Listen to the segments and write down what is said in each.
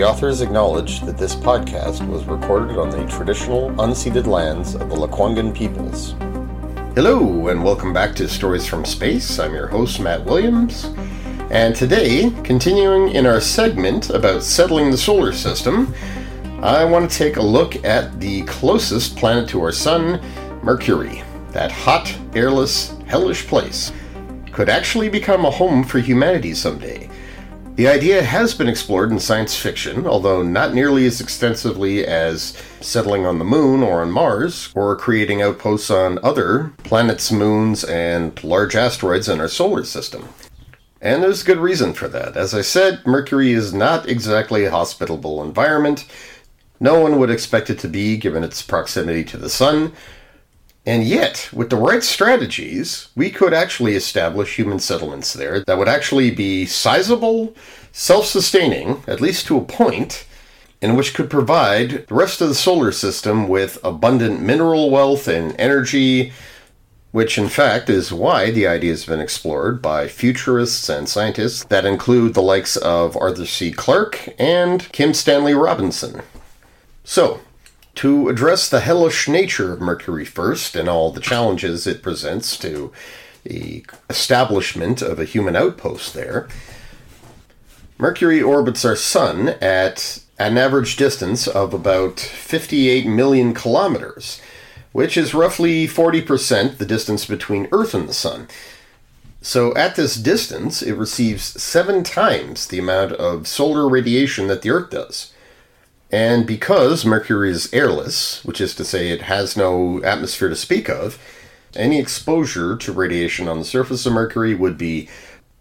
The authors acknowledge that this podcast was recorded on the traditional unceded lands of the Lekwungen peoples. Hello, and welcome back to Stories from Space. I'm your host, Matt Williams. And today, continuing in our segment about settling the solar system, I want to take a look at the closest planet to our Sun, Mercury. That hot, airless, hellish place could actually become a home for humanity someday. The idea has been explored in science fiction, although not nearly as extensively as settling on the moon or on Mars, or creating outposts on other planets, moons, and large asteroids in our solar system. And there's good reason for that. As I said, Mercury is not exactly a hospitable environment. No one would expect it to be, given its proximity to the Sun, and yet, with the right strategies, we could actually establish human settlements there that would actually be sizable, self sustaining, at least to a point, and which could provide the rest of the solar system with abundant mineral wealth and energy, which in fact is why the idea has been explored by futurists and scientists that include the likes of Arthur C. Clarke and Kim Stanley Robinson. So, to address the hellish nature of Mercury first and all the challenges it presents to the establishment of a human outpost there. Mercury orbits our Sun at an average distance of about 58 million kilometers, which is roughly 40% the distance between Earth and the Sun. So, at this distance, it receives seven times the amount of solar radiation that the Earth does. And because Mercury is airless, which is to say it has no atmosphere to speak of, any exposure to radiation on the surface of Mercury would be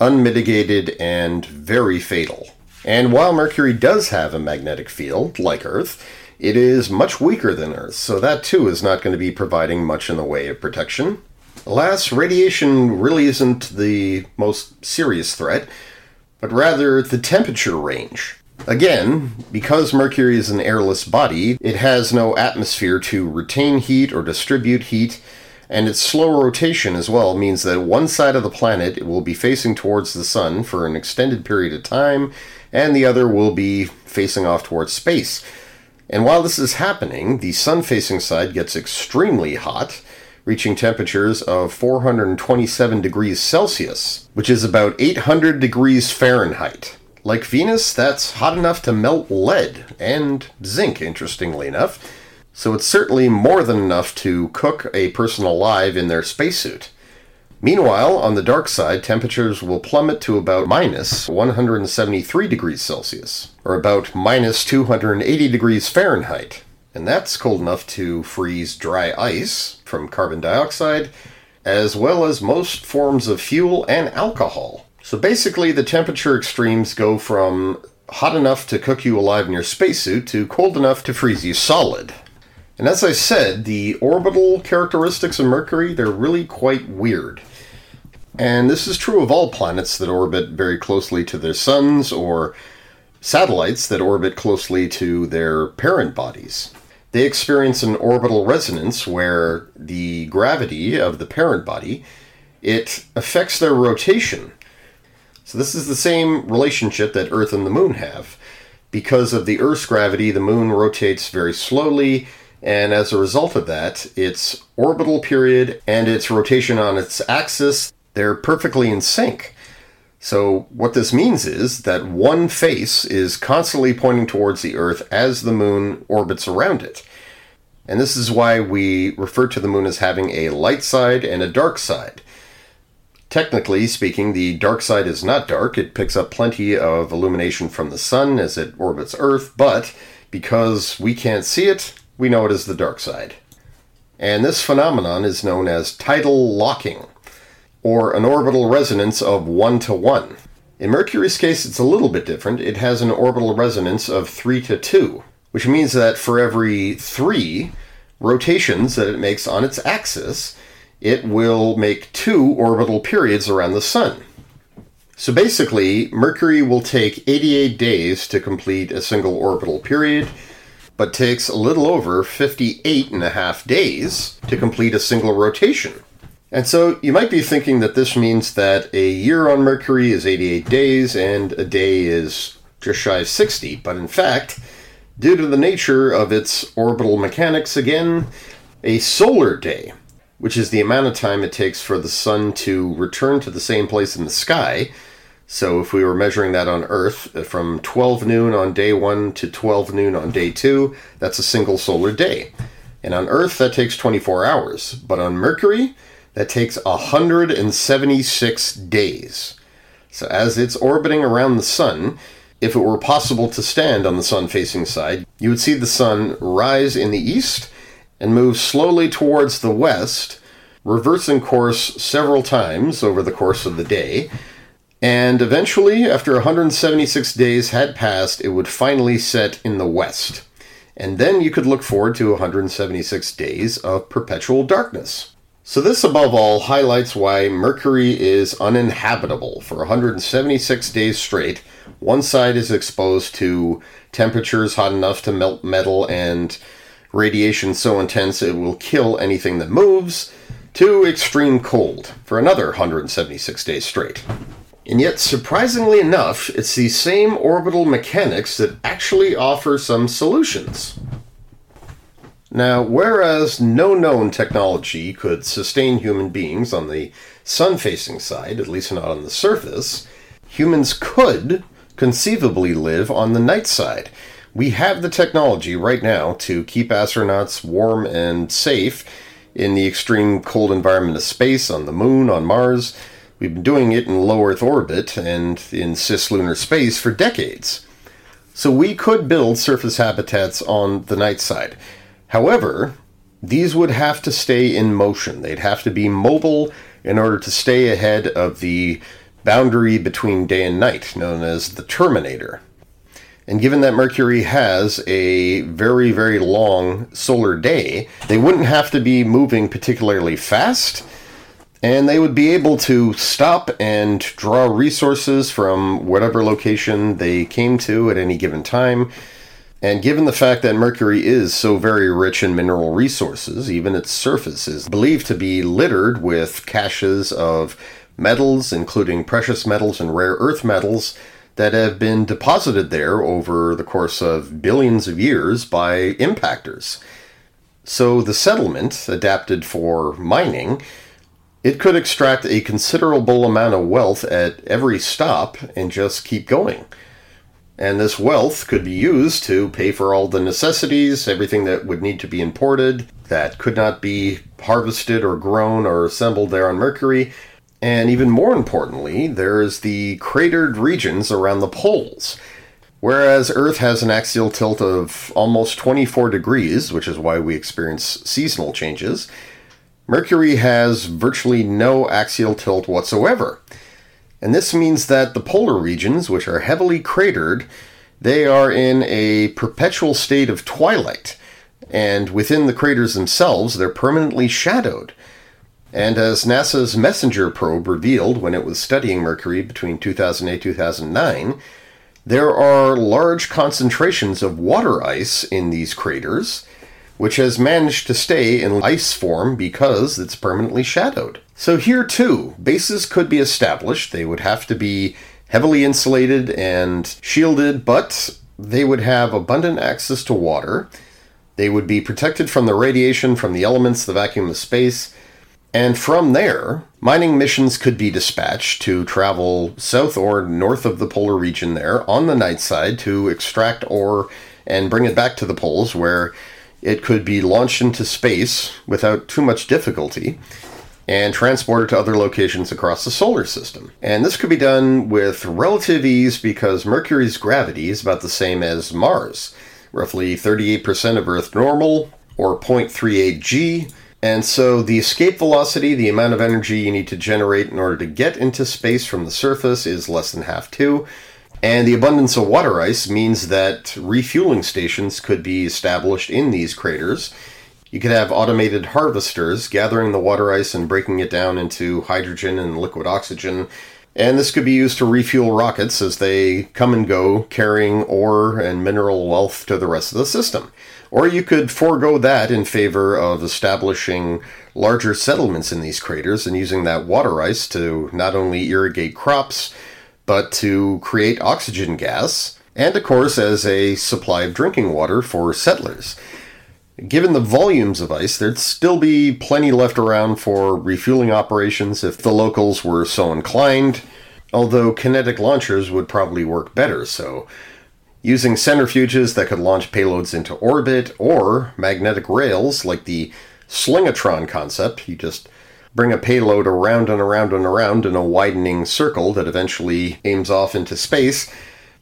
unmitigated and very fatal. And while Mercury does have a magnetic field, like Earth, it is much weaker than Earth, so that too is not going to be providing much in the way of protection. Alas, radiation really isn't the most serious threat, but rather the temperature range. Again, because Mercury is an airless body, it has no atmosphere to retain heat or distribute heat, and its slow rotation as well means that one side of the planet will be facing towards the sun for an extended period of time, and the other will be facing off towards space. And while this is happening, the sun facing side gets extremely hot, reaching temperatures of 427 degrees Celsius, which is about 800 degrees Fahrenheit. Like Venus, that's hot enough to melt lead and zinc, interestingly enough. So it's certainly more than enough to cook a person alive in their spacesuit. Meanwhile, on the dark side, temperatures will plummet to about minus 173 degrees Celsius, or about minus 280 degrees Fahrenheit. And that's cold enough to freeze dry ice from carbon dioxide, as well as most forms of fuel and alcohol. So basically, the temperature extremes go from hot enough to cook you alive in your spacesuit to cold enough to freeze you solid. And as I said, the orbital characteristics of Mercury, they're really quite weird. And this is true of all planets that orbit very closely to their suns or satellites that orbit closely to their parent bodies. They experience an orbital resonance where the gravity of the parent body it affects their rotation so this is the same relationship that Earth and the Moon have. Because of the Earth's gravity, the Moon rotates very slowly, and as a result of that, its orbital period and its rotation on its axis, they're perfectly in sync. So, what this means is that one face is constantly pointing towards the Earth as the Moon orbits around it. And this is why we refer to the Moon as having a light side and a dark side. Technically speaking, the dark side is not dark. It picks up plenty of illumination from the sun as it orbits Earth, but because we can't see it, we know it as the dark side. And this phenomenon is known as tidal locking. or an orbital resonance of 1 to 1. In Mercury's case, it's a little bit different. It has an orbital resonance of 3 to 2, which means that for every 3 rotations that it makes on its axis, it will make two orbital periods around the Sun. So basically, Mercury will take 88 days to complete a single orbital period, but takes a little over 58 and a half days to complete a single rotation. And so you might be thinking that this means that a year on Mercury is 88 days and a day is just shy of 60, but in fact, due to the nature of its orbital mechanics, again, a solar day, which is the amount of time it takes for the sun to return to the same place in the sky. So if we were measuring that on Earth uh, from 12 noon on day one to 12 noon on day two, that's a single solar day. And on Earth, that takes 24 hours. But on Mercury, that takes 176 days. So as it's orbiting around the sun, if it were possible to stand on the sun facing side, you would see the sun rise in the east and move slowly towards the west, reversing course several times over the course of the day. And eventually, after 176 days had passed, it would finally set in the west. And then you could look forward to 176 days of perpetual darkness. So, this above all highlights why Mercury is uninhabitable for 176 days straight one side is exposed to temperatures hot enough to melt metal and radiation so intense it will kill anything that moves, to extreme cold for another 176 days straight. And yet, surprisingly enough, it's the same orbital mechanics that actually offer some solutions. Now, whereas no known technology could sustain human beings on the sun facing side, at least not on the surface, humans could conceivably live on the night side. We have the technology right now to keep astronauts warm and safe in the extreme cold environment of space, on the moon, on Mars. We've been doing it in low Earth orbit and in cislunar space for decades. So we could build surface habitats on the night side. However, these would have to stay in motion. They'd have to be mobile in order to stay ahead of the boundary between day and night, known as the terminator. And given that Mercury has a very, very long solar day, they wouldn't have to be moving particularly fast, and they would be able to stop and draw resources from whatever location they came to at any given time. And given the fact that Mercury is so very rich in mineral resources, even its surface is believed to be littered with caches of metals, including precious metals and rare earth metals, that have been deposited there over the course of billions of years by impactors. So the settlement, adapted for mining, it could extract a considerable amount of wealth at every stop and just keep going. And this wealth could be used to pay for all the necessities, everything that would need to be imported, that could not be harvested or grown or assembled there on Mercury, and even more importantly, there's the cratered regions around the poles. Whereas Earth has an axial tilt of almost 24 degrees, which is why we experience seasonal changes, Mercury has virtually no axial tilt whatsoever. And this means that the polar regions, which are heavily cratered, they are in a perpetual state of twilight. And within the craters themselves, they're permanently shadowed. And as NASA's MESSENGER probe revealed when it was studying Mercury between 2008 2009, there are large concentrations of water ice in these craters, which has managed to stay in ice form because it's permanently shadowed. So here too, bases could be established. They would have to be heavily insulated and shielded, but they would have abundant access to water. They would be protected from the radiation from the elements, the vacuum of space, and from there, mining missions could be dispatched to travel south or north of the polar region there on the night side to extract ore and bring it back to the poles where it could be launched into space without too much difficulty and transported to other locations across the solar system. And this could be done with relative ease because Mercury's gravity is about the same as Mars, roughly 38% of Earth normal, or 0.38 g, And so the escape velocity, the amount of energy you need to generate in order to get into space from the surface, is less than half two. And the abundance of water ice means that refueling stations could be established in these craters. You could have automated harvesters gathering the water ice and breaking it down into hydrogen and liquid oxygen. And this could be used to refuel rockets as they come and go, carrying ore and mineral wealth to the rest of the system. Or you could forego that in favor of establishing larger settlements in these craters and using that water ice to not only irrigate crops, but to create oxygen gas, and of course as a supply of drinking water for settlers. Given the volumes of ice, there'd still be plenty left around for refueling operations if the locals were so inclined, although kinetic launchers would probably work better, so using centrifuges that could launch payloads into orbit, or magnetic rails like the Slingatron concept, you just bring a payload around and around and around in a widening circle that eventually aims off into space.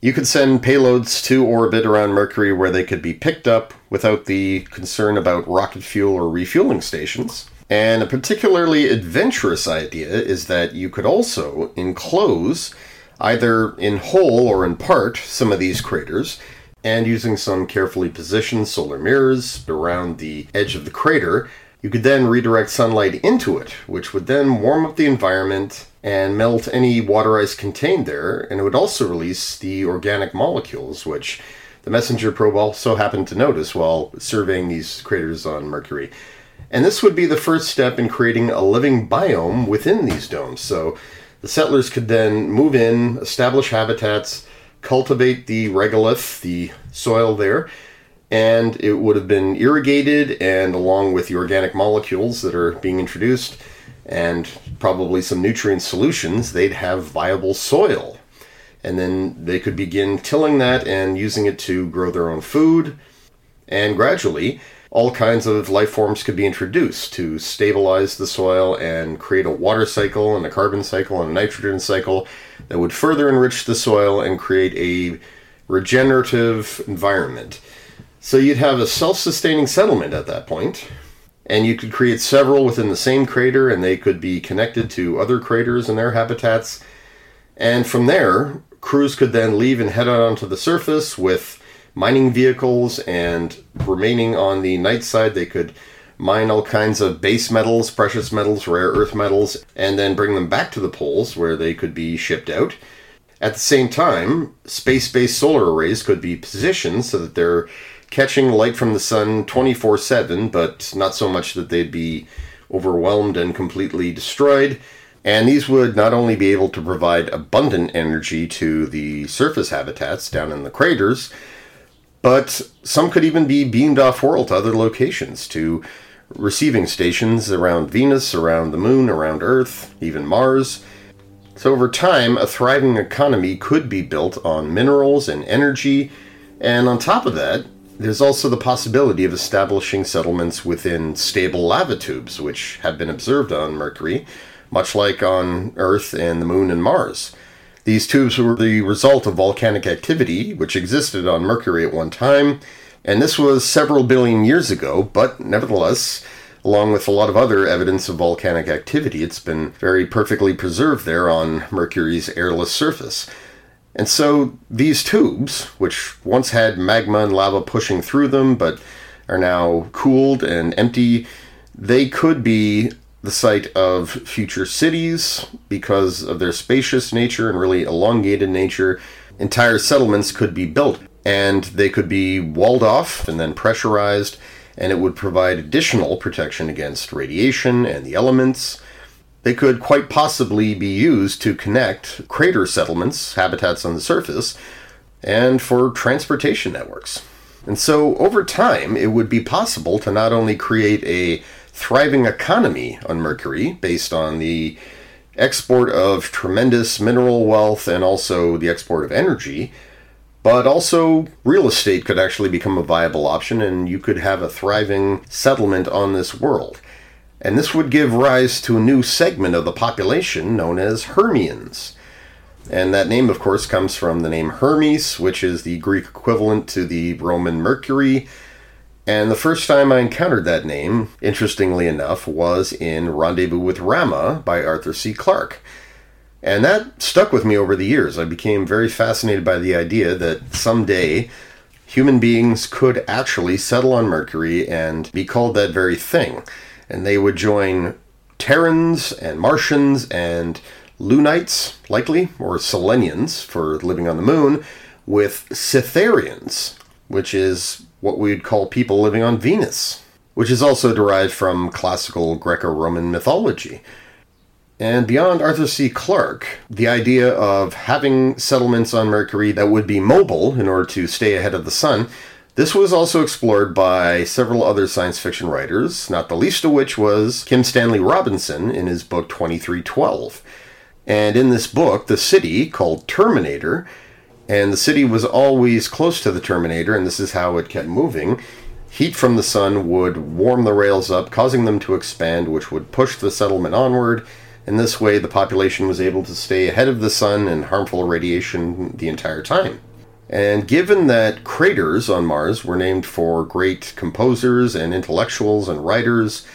You could send payloads to orbit around Mercury where they could be picked up without the concern about rocket fuel or refueling stations. And a particularly adventurous idea is that you could also enclose, either in whole or in part, some of these craters, and using some carefully positioned solar mirrors around the edge of the crater, you could then redirect sunlight into it, which would then warm up the environment and melt any water ice contained there, and it would also release the organic molecules, which the messenger probe also happened to notice while surveying these craters on Mercury. And this would be the first step in creating a living biome within these domes. So the settlers could then move in, establish habitats, cultivate the regolith, the soil there, and it would have been irrigated and along with the organic molecules that are being introduced and probably some nutrient solutions they'd have viable soil. And then they could begin tilling that and using it to grow their own food. And gradually all kinds of life forms could be introduced to stabilize the soil and create a water cycle and a carbon cycle and a nitrogen cycle that would further enrich the soil and create a regenerative environment so you'd have a self sustaining settlement at that point, and you could create several within the same crater, and they could be connected to other craters and their habitats. And from there, crews could then leave and head out onto the surface with mining vehicles, and remaining on the night side, they could mine all kinds of base metals, precious metals, rare earth metals, and then bring them back to the poles where they could be shipped out. At the same time, space based solar arrays could be positioned so that they're catching light from the sun 24 7, but not so much that they'd be overwhelmed and completely destroyed. And these would not only be able to provide abundant energy to the surface habitats down in the craters, but some could even be beamed off world to other locations, to receiving stations around Venus, around the Moon, around Earth, even Mars. So, over time, a thriving economy could be built on minerals and energy, and on top of that, there's also the possibility of establishing settlements within stable lava tubes, which have been observed on Mercury, much like on Earth and the Moon and Mars. These tubes were the result of volcanic activity, which existed on Mercury at one time, and this was several billion years ago, but nevertheless, along with a lot of other evidence of volcanic activity, it's been very perfectly preserved there on Mercury's airless surface. And so these tubes, which once had magma and lava pushing through them but are now cooled and empty, they could be the site of future cities because of their spacious nature and really elongated nature. Entire settlements could be built and they could be walled off and then pressurized, and it would provide additional protection against radiation and the elements. They could quite possibly be used to connect crater settlements, habitats on the surface, and for transportation networks. And so, over time, it would be possible to not only create a thriving economy on Mercury based on the export of tremendous mineral wealth and also the export of energy, but also real estate could actually become a viable option and you could have a thriving settlement on this world and this would give rise to a new segment of the population known as Hermians. And that name, of course, comes from the name Hermes, which is the Greek equivalent to the Roman Mercury. And the first time I encountered that name, interestingly enough, was in Rendezvous with Rama by Arthur C. Clarke. And that stuck with me over the years. I became very fascinated by the idea that someday human beings could actually settle on Mercury and be called that very thing. And they would join Terrans and Martians and Lunites, likely, or Selenians for living on the moon, with Cytherians, which is what we'd call people living on Venus, which is also derived from classical Greco Roman mythology. And beyond Arthur C. Clarke, the idea of having settlements on Mercury that would be mobile in order to stay ahead of the sun, this was also explored by several other science fiction writers, not the least of which was Kim Stanley Robinson in his book 2312. And in this book, the city, called Terminator, and the city was always close to the Terminator, and this is how it kept moving. Heat from the sun would warm the rails up, causing them to expand, which would push the settlement onward. And this way, the population was able to stay ahead of the sun and harmful radiation the entire time. And given that craters on Mars were named for great composers and intellectuals and writers,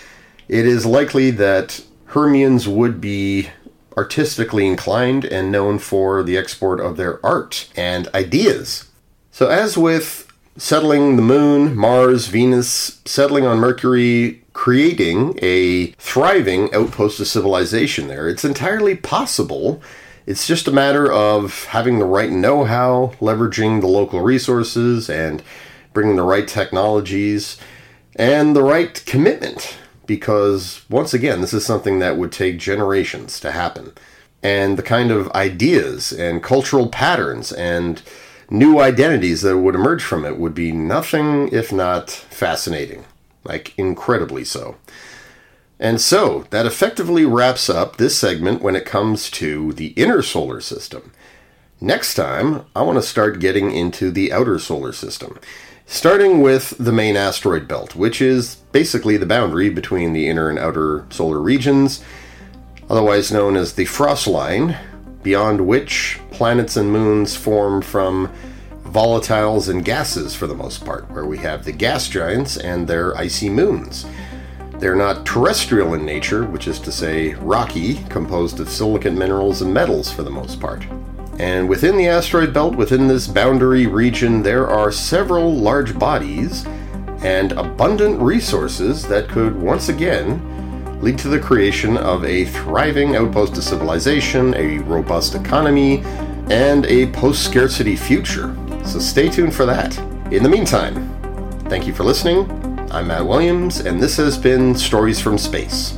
it is likely that Hermians would be artistically inclined and known for the export of their art and ideas. So, as with settling the moon, Mars, Venus, settling on Mercury, creating a thriving outpost of civilization there, it's entirely possible. It's just a matter of having the right know how, leveraging the local resources, and bringing the right technologies and the right commitment because once again, this is something that would take generations to happen. And the kind of ideas and cultural patterns and new identities that would emerge from it would be nothing if not fascinating, like incredibly so. And so, that effectively wraps up this segment when it comes to the inner solar system. Next time, I want to start getting into the outer solar system. Starting with the main asteroid belt, which is basically the boundary between the inner and outer solar regions, otherwise known as the frost line, beyond which planets and moons form from volatiles and gases for the most part, where we have the gas giants and their icy moons. They're not terrestrial in nature, which is to say, rocky, composed of silicate minerals and metals for the most part. And within the asteroid belt, within this boundary region, there are several large bodies and abundant resources that could once again lead to the creation of a thriving outpost of civilization, a robust economy, and a post scarcity future. So stay tuned for that. In the meantime, thank you for listening. I'm Matt Williams, and this has been Stories from Space.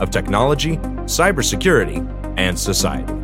of technology, cybersecurity, and society.